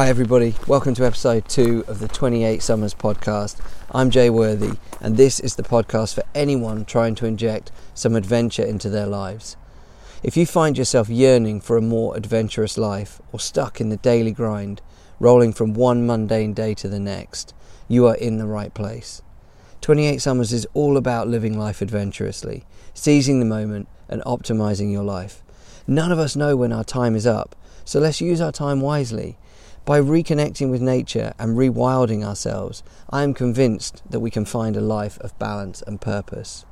Hi, everybody. Welcome to episode two of the 28 Summers podcast. I'm Jay Worthy, and this is the podcast for anyone trying to inject some adventure into their lives. If you find yourself yearning for a more adventurous life or stuck in the daily grind, rolling from one mundane day to the next, you are in the right place. 28 Summers is all about living life adventurously, seizing the moment and optimizing your life. None of us know when our time is up, so let's use our time wisely by reconnecting with nature and rewilding ourselves, I am convinced that we can find a life of balance and purpose.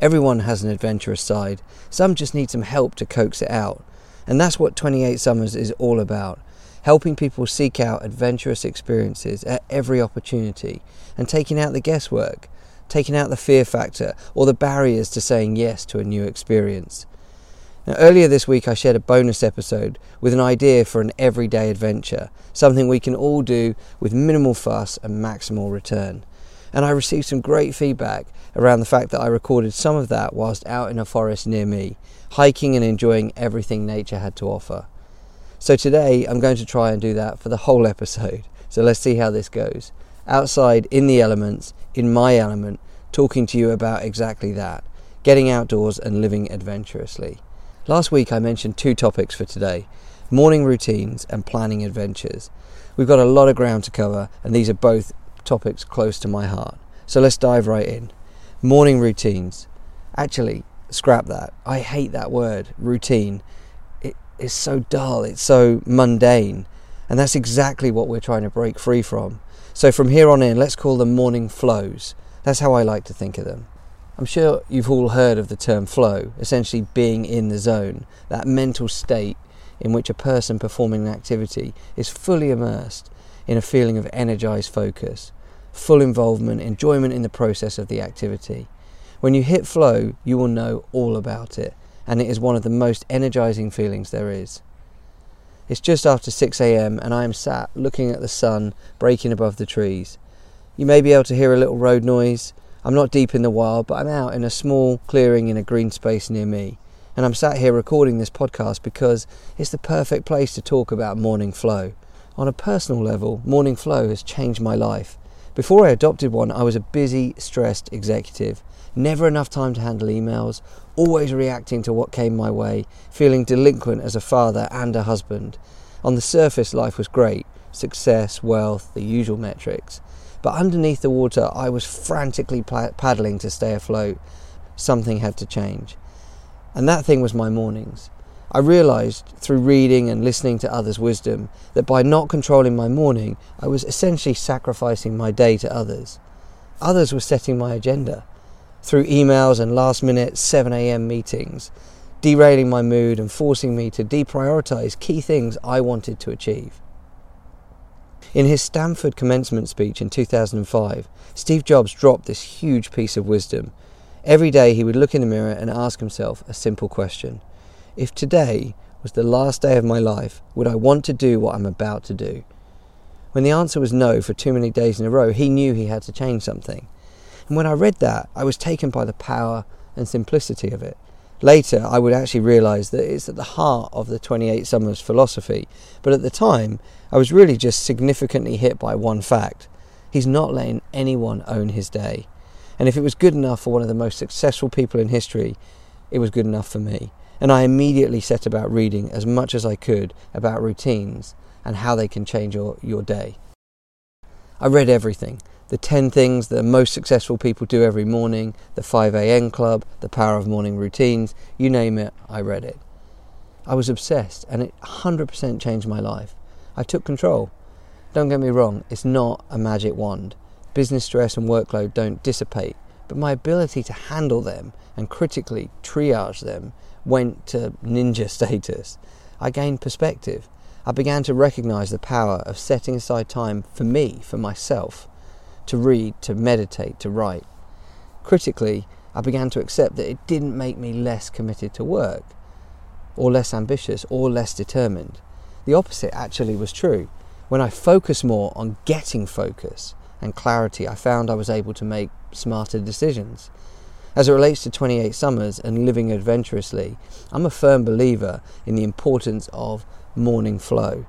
Everyone has an adventurous side, some just need some help to coax it out. And that's what 28 Summers is all about helping people seek out adventurous experiences at every opportunity and taking out the guesswork, taking out the fear factor or the barriers to saying yes to a new experience. Now, earlier this week, I shared a bonus episode with an idea for an everyday adventure, something we can all do with minimal fuss and maximal return. And I received some great feedback around the fact that I recorded some of that whilst out in a forest near me, hiking and enjoying everything nature had to offer. So today, I'm going to try and do that for the whole episode. So let's see how this goes. Outside, in the elements, in my element, talking to you about exactly that getting outdoors and living adventurously. Last week I mentioned two topics for today morning routines and planning adventures. We've got a lot of ground to cover, and these are both topics close to my heart. So let's dive right in. Morning routines. Actually, scrap that. I hate that word, routine. It is so dull, it's so mundane, and that's exactly what we're trying to break free from. So from here on in, let's call them morning flows. That's how I like to think of them. I'm sure you've all heard of the term flow, essentially being in the zone, that mental state in which a person performing an activity is fully immersed in a feeling of energized focus, full involvement, enjoyment in the process of the activity. When you hit flow, you will know all about it, and it is one of the most energizing feelings there is. It's just after 6 a.m., and I am sat looking at the sun breaking above the trees. You may be able to hear a little road noise, I'm not deep in the wild, but I'm out in a small clearing in a green space near me. And I'm sat here recording this podcast because it's the perfect place to talk about morning flow. On a personal level, morning flow has changed my life. Before I adopted one, I was a busy, stressed executive. Never enough time to handle emails, always reacting to what came my way, feeling delinquent as a father and a husband. On the surface, life was great success, wealth, the usual metrics. But underneath the water, I was frantically paddling to stay afloat. Something had to change. And that thing was my mornings. I realized through reading and listening to others' wisdom that by not controlling my morning, I was essentially sacrificing my day to others. Others were setting my agenda through emails and last minute 7am meetings, derailing my mood and forcing me to deprioritize key things I wanted to achieve. In his Stanford commencement speech in 2005, Steve Jobs dropped this huge piece of wisdom. Every day he would look in the mirror and ask himself a simple question If today was the last day of my life, would I want to do what I'm about to do? When the answer was no for too many days in a row, he knew he had to change something. And when I read that, I was taken by the power and simplicity of it. Later, I would actually realize that it's at the heart of the 28 Summers philosophy, but at the time, I was really just significantly hit by one fact. He's not letting anyone own his day. And if it was good enough for one of the most successful people in history, it was good enough for me. And I immediately set about reading as much as I could about routines and how they can change your, your day. I read everything the 10 things that most successful people do every morning, the 5am club, the power of morning routines, you name it, I read it. I was obsessed and it 100% changed my life. I took control. Don't get me wrong, it's not a magic wand. Business stress and workload don't dissipate, but my ability to handle them and critically triage them went to ninja status. I gained perspective. I began to recognize the power of setting aside time for me, for myself to read, to meditate, to write. Critically, I began to accept that it didn't make me less committed to work, or less ambitious, or less determined. The opposite actually was true. When I focused more on getting focus and clarity, I found I was able to make smarter decisions. As it relates to 28 summers and living adventurously, I'm a firm believer in the importance of morning flow.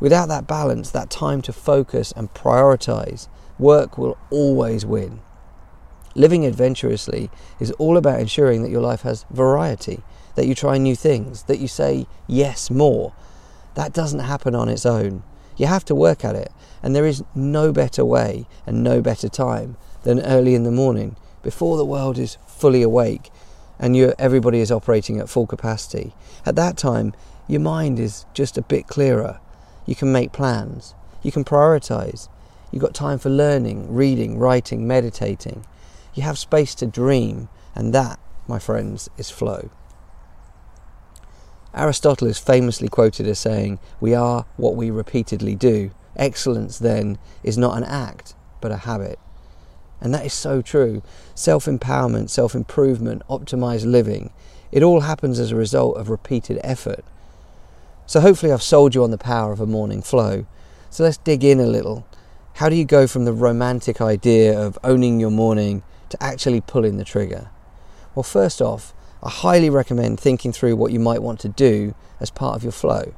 Without that balance, that time to focus and prioritize, work will always win. Living adventurously is all about ensuring that your life has variety, that you try new things, that you say yes more. That doesn't happen on its own. You have to work at it, and there is no better way and no better time than early in the morning before the world is fully awake and you everybody is operating at full capacity. At that time, your mind is just a bit clearer. You can make plans. You can prioritize. You've got time for learning, reading, writing, meditating. You have space to dream, and that, my friends, is flow. Aristotle is famously quoted as saying, We are what we repeatedly do. Excellence, then, is not an act, but a habit. And that is so true. Self empowerment, self improvement, optimized living, it all happens as a result of repeated effort. So hopefully, I've sold you on the power of a morning flow. So let's dig in a little. How do you go from the romantic idea of owning your morning to actually pulling the trigger? Well, first off, I highly recommend thinking through what you might want to do as part of your flow.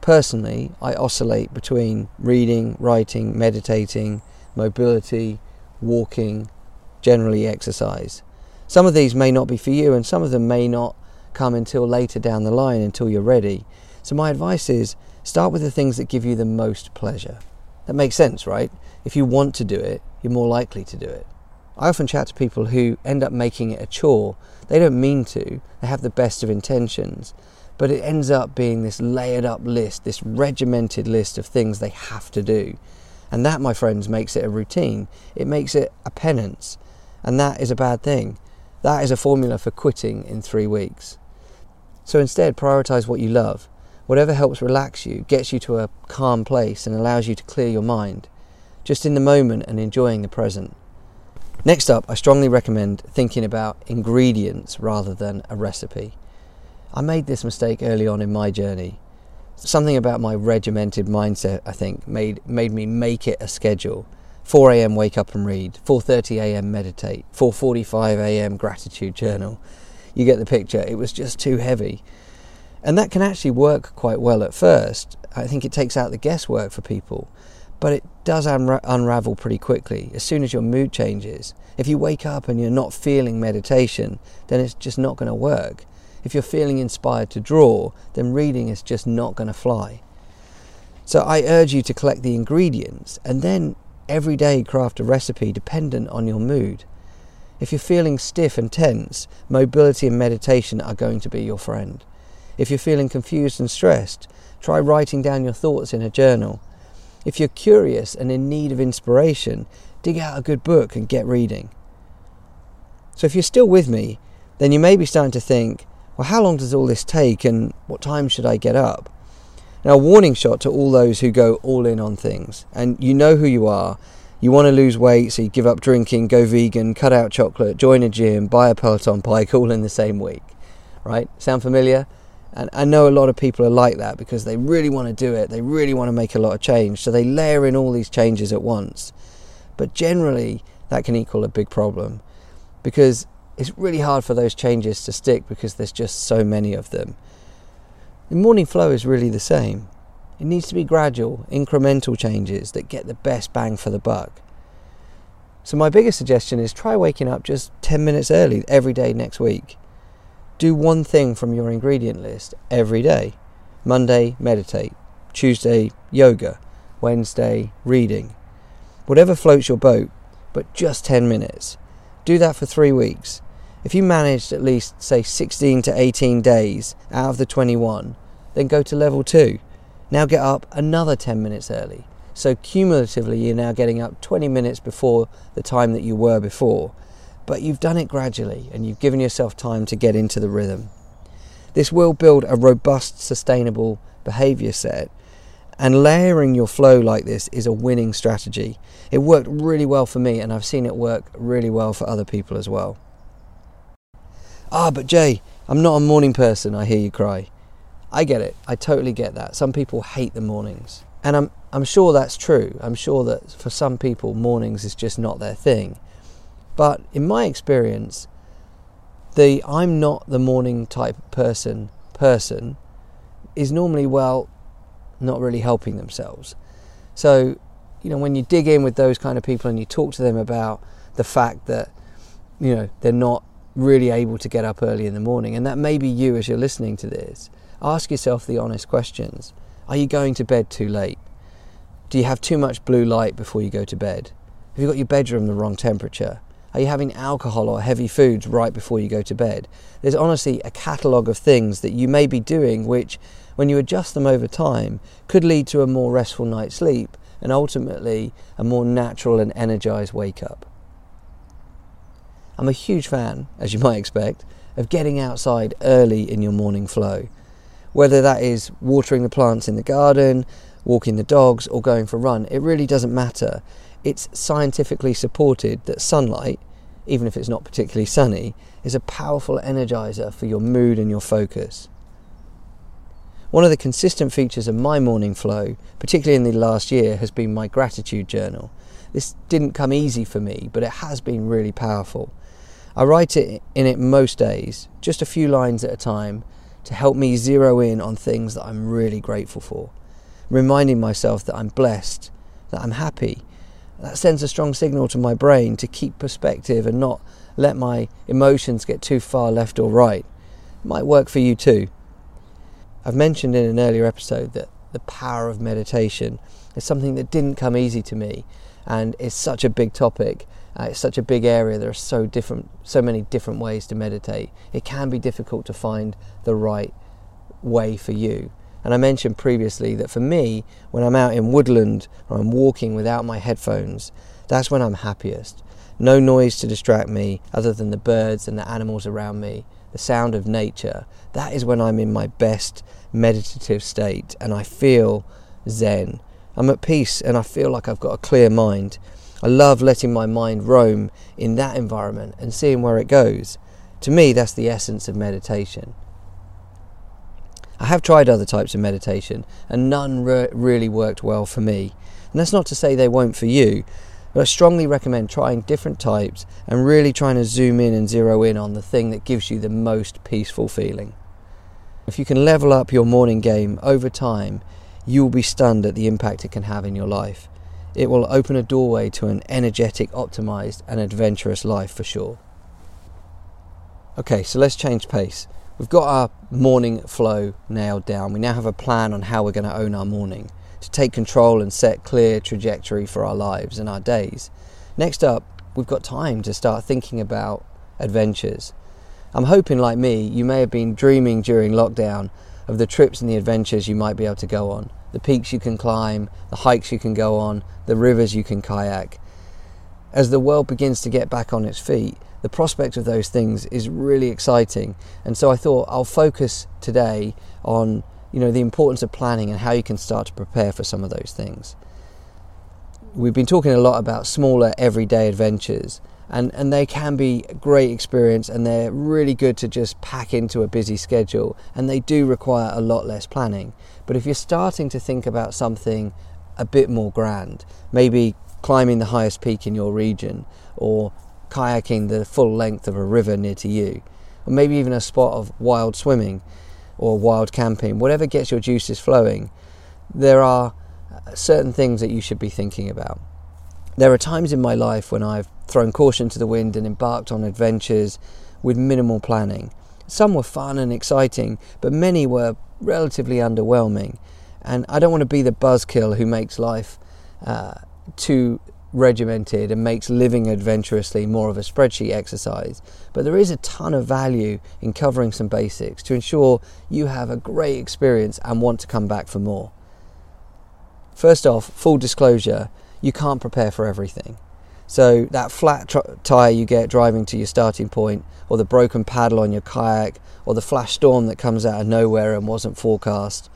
Personally, I oscillate between reading, writing, meditating, mobility, walking, generally exercise. Some of these may not be for you, and some of them may not come until later down the line until you're ready. So, my advice is start with the things that give you the most pleasure. That makes sense, right? If you want to do it, you're more likely to do it. I often chat to people who end up making it a chore. They don't mean to, they have the best of intentions, but it ends up being this layered up list, this regimented list of things they have to do. And that, my friends, makes it a routine. It makes it a penance. And that is a bad thing. That is a formula for quitting in three weeks. So instead, prioritize what you love. Whatever helps relax you, gets you to a calm place, and allows you to clear your mind. Just in the moment and enjoying the present. Next up, I strongly recommend thinking about ingredients rather than a recipe. I made this mistake early on in my journey something about my regimented mindset, I think, made made me make it a schedule. 4 a.m. wake up and read, 4:30 a.m. meditate, 4:45 a.m. gratitude journal. You get the picture. It was just too heavy. And that can actually work quite well at first. I think it takes out the guesswork for people, but it does unra- unravel pretty quickly as soon as your mood changes. If you wake up and you're not feeling meditation, then it's just not going to work. If you're feeling inspired to draw, then reading is just not going to fly. So I urge you to collect the ingredients and then every day craft a recipe dependent on your mood. If you're feeling stiff and tense, mobility and meditation are going to be your friend. If you're feeling confused and stressed, try writing down your thoughts in a journal. If you're curious and in need of inspiration, dig out a good book and get reading. So if you're still with me, then you may be starting to think, well, how long does all this take and what time should I get up? Now, a warning shot to all those who go all in on things, and you know who you are. You want to lose weight, so you give up drinking, go vegan, cut out chocolate, join a gym, buy a Peloton bike all in the same week. Right? Sound familiar? And I know a lot of people are like that because they really want to do it, they really want to make a lot of change, so they layer in all these changes at once. But generally, that can equal a big problem because it's really hard for those changes to stick because there's just so many of them. The morning flow is really the same. It needs to be gradual, incremental changes that get the best bang for the buck. So, my biggest suggestion is try waking up just 10 minutes early every day next week. Do one thing from your ingredient list every day. Monday, meditate. Tuesday, yoga. Wednesday, reading. Whatever floats your boat, but just 10 minutes. Do that for three weeks. If you managed at least, say, 16 to 18 days out of the 21, then go to level 2. Now get up another 10 minutes early. So cumulatively, you're now getting up 20 minutes before the time that you were before. But you've done it gradually and you've given yourself time to get into the rhythm. This will build a robust, sustainable behavior set. And layering your flow like this is a winning strategy. It worked really well for me, and I've seen it work really well for other people as well. Ah, but Jay, I'm not a morning person, I hear you cry. I get it. I totally get that. Some people hate the mornings. And I'm, I'm sure that's true. I'm sure that for some people, mornings is just not their thing. But in my experience, the I'm not the morning type person person is normally, well, not really helping themselves. So, you know, when you dig in with those kind of people and you talk to them about the fact that, you know, they're not really able to get up early in the morning, and that may be you as you're listening to this, ask yourself the honest questions. Are you going to bed too late? Do you have too much blue light before you go to bed? Have you got your bedroom the wrong temperature? Are you having alcohol or heavy foods right before you go to bed? There's honestly a catalogue of things that you may be doing which, when you adjust them over time, could lead to a more restful night's sleep and ultimately a more natural and energized wake up. I'm a huge fan, as you might expect, of getting outside early in your morning flow. Whether that is watering the plants in the garden, walking the dogs, or going for a run, it really doesn't matter. It's scientifically supported that sunlight, even if it's not particularly sunny, is a powerful energizer for your mood and your focus. One of the consistent features of my morning flow, particularly in the last year, has been my gratitude journal. This didn't come easy for me, but it has been really powerful. I write it in it most days, just a few lines at a time, to help me zero in on things that I'm really grateful for, reminding myself that I'm blessed, that I'm happy. That sends a strong signal to my brain to keep perspective and not let my emotions get too far left or right. It might work for you too. I've mentioned in an earlier episode that the power of meditation is something that didn't come easy to me and it's such a big topic. Uh, it's such a big area. There are so different, so many different ways to meditate. It can be difficult to find the right way for you. And I mentioned previously that for me, when I'm out in woodland or I'm walking without my headphones, that's when I'm happiest. No noise to distract me other than the birds and the animals around me the sound of nature, that is when I'm in my best meditative state and I feel zen. I'm at peace and I feel like I've got a clear mind. I love letting my mind roam in that environment and seeing where it goes. To me, that's the essence of meditation. I have tried other types of meditation and none re- really worked well for me. And that's not to say they won't for you, but I strongly recommend trying different types and really trying to zoom in and zero in on the thing that gives you the most peaceful feeling. If you can level up your morning game over time, you will be stunned at the impact it can have in your life. It will open a doorway to an energetic, optimized, and adventurous life for sure. Okay, so let's change pace. We've got our morning flow nailed down. We now have a plan on how we're going to own our morning to take control and set clear trajectory for our lives and our days. Next up, we've got time to start thinking about adventures. I'm hoping, like me, you may have been dreaming during lockdown of the trips and the adventures you might be able to go on, the peaks you can climb, the hikes you can go on, the rivers you can kayak. As the world begins to get back on its feet, the prospect of those things is really exciting. And so I thought I'll focus today on you know, the importance of planning and how you can start to prepare for some of those things. We've been talking a lot about smaller everyday adventures, and, and they can be a great experience and they're really good to just pack into a busy schedule, and they do require a lot less planning. But if you're starting to think about something a bit more grand, maybe climbing the highest peak in your region, or kayaking the full length of a river near to you, or maybe even a spot of wild swimming, or wild camping, whatever gets your juices flowing, there are certain things that you should be thinking about. There are times in my life when I've thrown caution to the wind and embarked on adventures with minimal planning. Some were fun and exciting, but many were relatively underwhelming. And I don't want to be the buzzkill who makes life uh, too regimented and makes living adventurously more of a spreadsheet exercise. But there is a ton of value in covering some basics to ensure you have a great experience and want to come back for more. First off, full disclosure, you can't prepare for everything. So, that flat tr- tyre you get driving to your starting point, or the broken paddle on your kayak, or the flash storm that comes out of nowhere and wasn't forecast,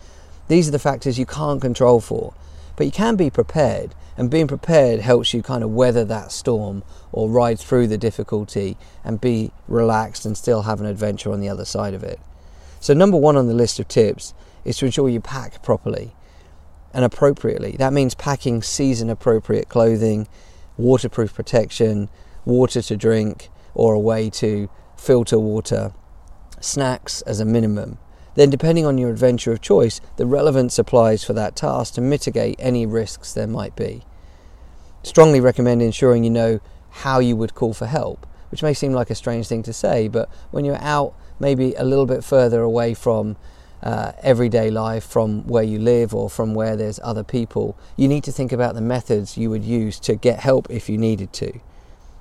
these are the factors you can't control for. But you can be prepared, and being prepared helps you kind of weather that storm or ride through the difficulty and be relaxed and still have an adventure on the other side of it. So, number one on the list of tips is to ensure you pack properly and appropriately. That means packing season appropriate clothing, waterproof protection, water to drink, or a way to filter water, snacks as a minimum. Then depending on your adventure of choice, the relevance applies for that task to mitigate any risks there might be. Strongly recommend ensuring you know how you would call for help, which may seem like a strange thing to say, but when you're out maybe a little bit further away from uh, everyday life, from where you live or from where there's other people, you need to think about the methods you would use to get help if you needed to.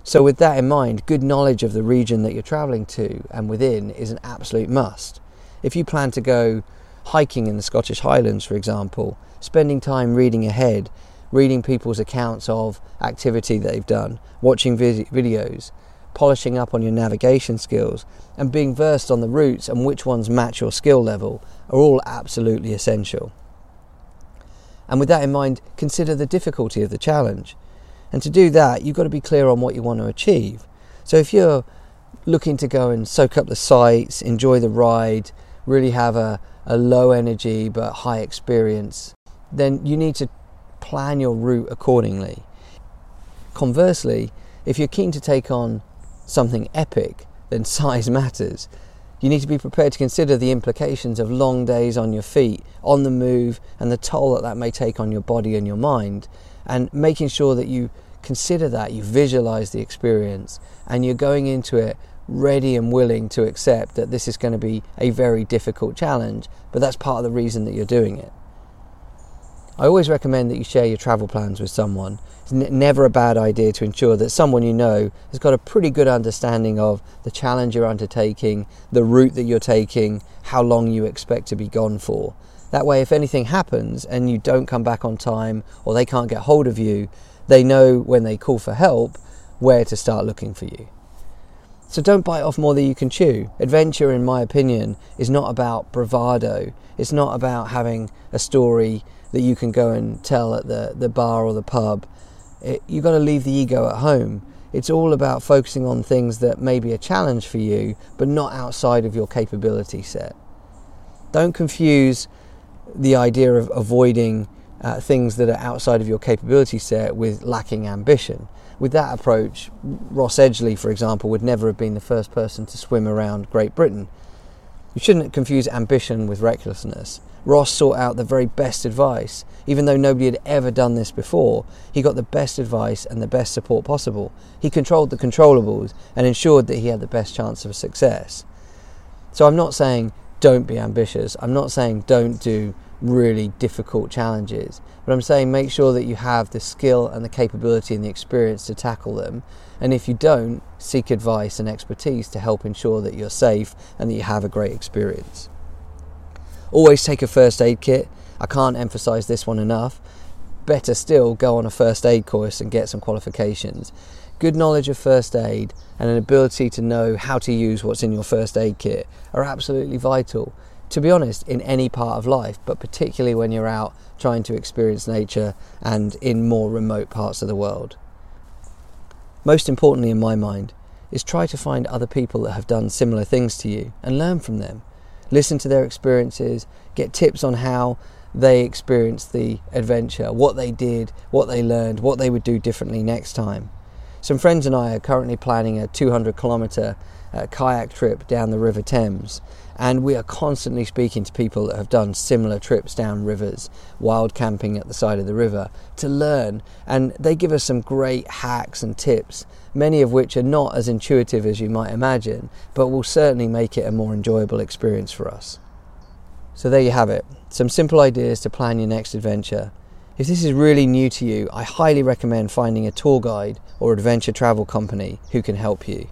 So, with that in mind, good knowledge of the region that you're travelling to and within is an absolute must. If you plan to go hiking in the Scottish Highlands, for example, spending time reading ahead, reading people's accounts of activity they've done, watching videos, polishing up on your navigation skills, and being versed on the routes and which ones match your skill level are all absolutely essential. And with that in mind, consider the difficulty of the challenge. And to do that, you've got to be clear on what you want to achieve. So if you're looking to go and soak up the sights, enjoy the ride, really have a, a low energy but high experience, then you need to plan your route accordingly. Conversely, if you're keen to take on something epic, then size matters. You need to be prepared to consider the implications of long days on your feet, on the move, and the toll that that may take on your body and your mind, and making sure that you consider that, you visualize the experience, and you're going into it ready and willing to accept that this is going to be a very difficult challenge, but that's part of the reason that you're doing it. I always recommend that you share your travel plans with someone. It's n- never a bad idea to ensure that someone you know has got a pretty good understanding of the challenge you're undertaking, the route that you're taking, how long you expect to be gone for. That way, if anything happens and you don't come back on time or they can't get hold of you, they know when they call for help where to start looking for you. So don't bite off more than you can chew. Adventure, in my opinion, is not about bravado. It's not about having a story that you can go and tell at the, the bar or the pub. It, you've got to leave the ego at home. It's all about focusing on things that may be a challenge for you, but not outside of your capability set. Don't confuse the idea of avoiding uh, things that are outside of your capability set with lacking ambition. With that approach, Ross Edgley, for example, would never have been the first person to swim around Great Britain. You shouldn't confuse ambition with recklessness. Ross sought out the very best advice. Even though nobody had ever done this before, he got the best advice and the best support possible. He controlled the controllables and ensured that he had the best chance of success. So I'm not saying don't be ambitious. I'm not saying don't do really difficult challenges. But I'm saying make sure that you have the skill and the capability and the experience to tackle them. And if you don't, seek advice and expertise to help ensure that you're safe and that you have a great experience. Always take a first aid kit. I can't emphasize this one enough. Better still, go on a first aid course and get some qualifications. Good knowledge of first aid and an ability to know how to use what's in your first aid kit are absolutely vital to be honest, in any part of life, but particularly when you're out trying to experience nature and in more remote parts of the world. Most importantly, in my mind, is try to find other people that have done similar things to you and learn from them. Listen to their experiences, get tips on how they experienced the adventure, what they did, what they learned, what they would do differently next time. Some friends and I are currently planning a 200 kilometre uh, kayak trip down the River Thames, and we are constantly speaking to people that have done similar trips down rivers, wild camping at the side of the river, to learn. And they give us some great hacks and tips, many of which are not as intuitive as you might imagine, but will certainly make it a more enjoyable experience for us. So there you have it some simple ideas to plan your next adventure. If this is really new to you, I highly recommend finding a tour guide or adventure travel company who can help you.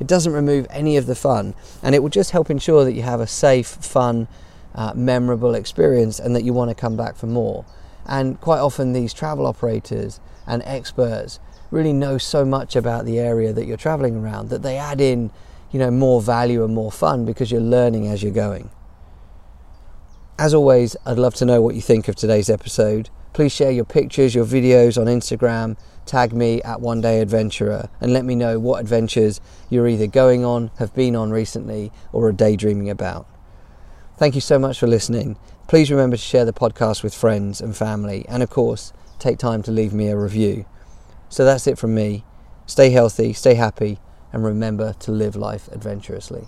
It doesn't remove any of the fun, and it will just help ensure that you have a safe, fun, uh, memorable experience and that you want to come back for more. And quite often, these travel operators and experts really know so much about the area that you're traveling around that they add in, you know, more value and more fun because you're learning as you're going. As always, I'd love to know what you think of today's episode. Please share your pictures, your videos on Instagram tag me at One Day Adventurer and let me know what adventures you're either going on, have been on recently, or are daydreaming about. Thank you so much for listening. Please remember to share the podcast with friends and family, and of course, take time to leave me a review. So that's it from me. Stay healthy, stay happy, and remember to live life adventurously.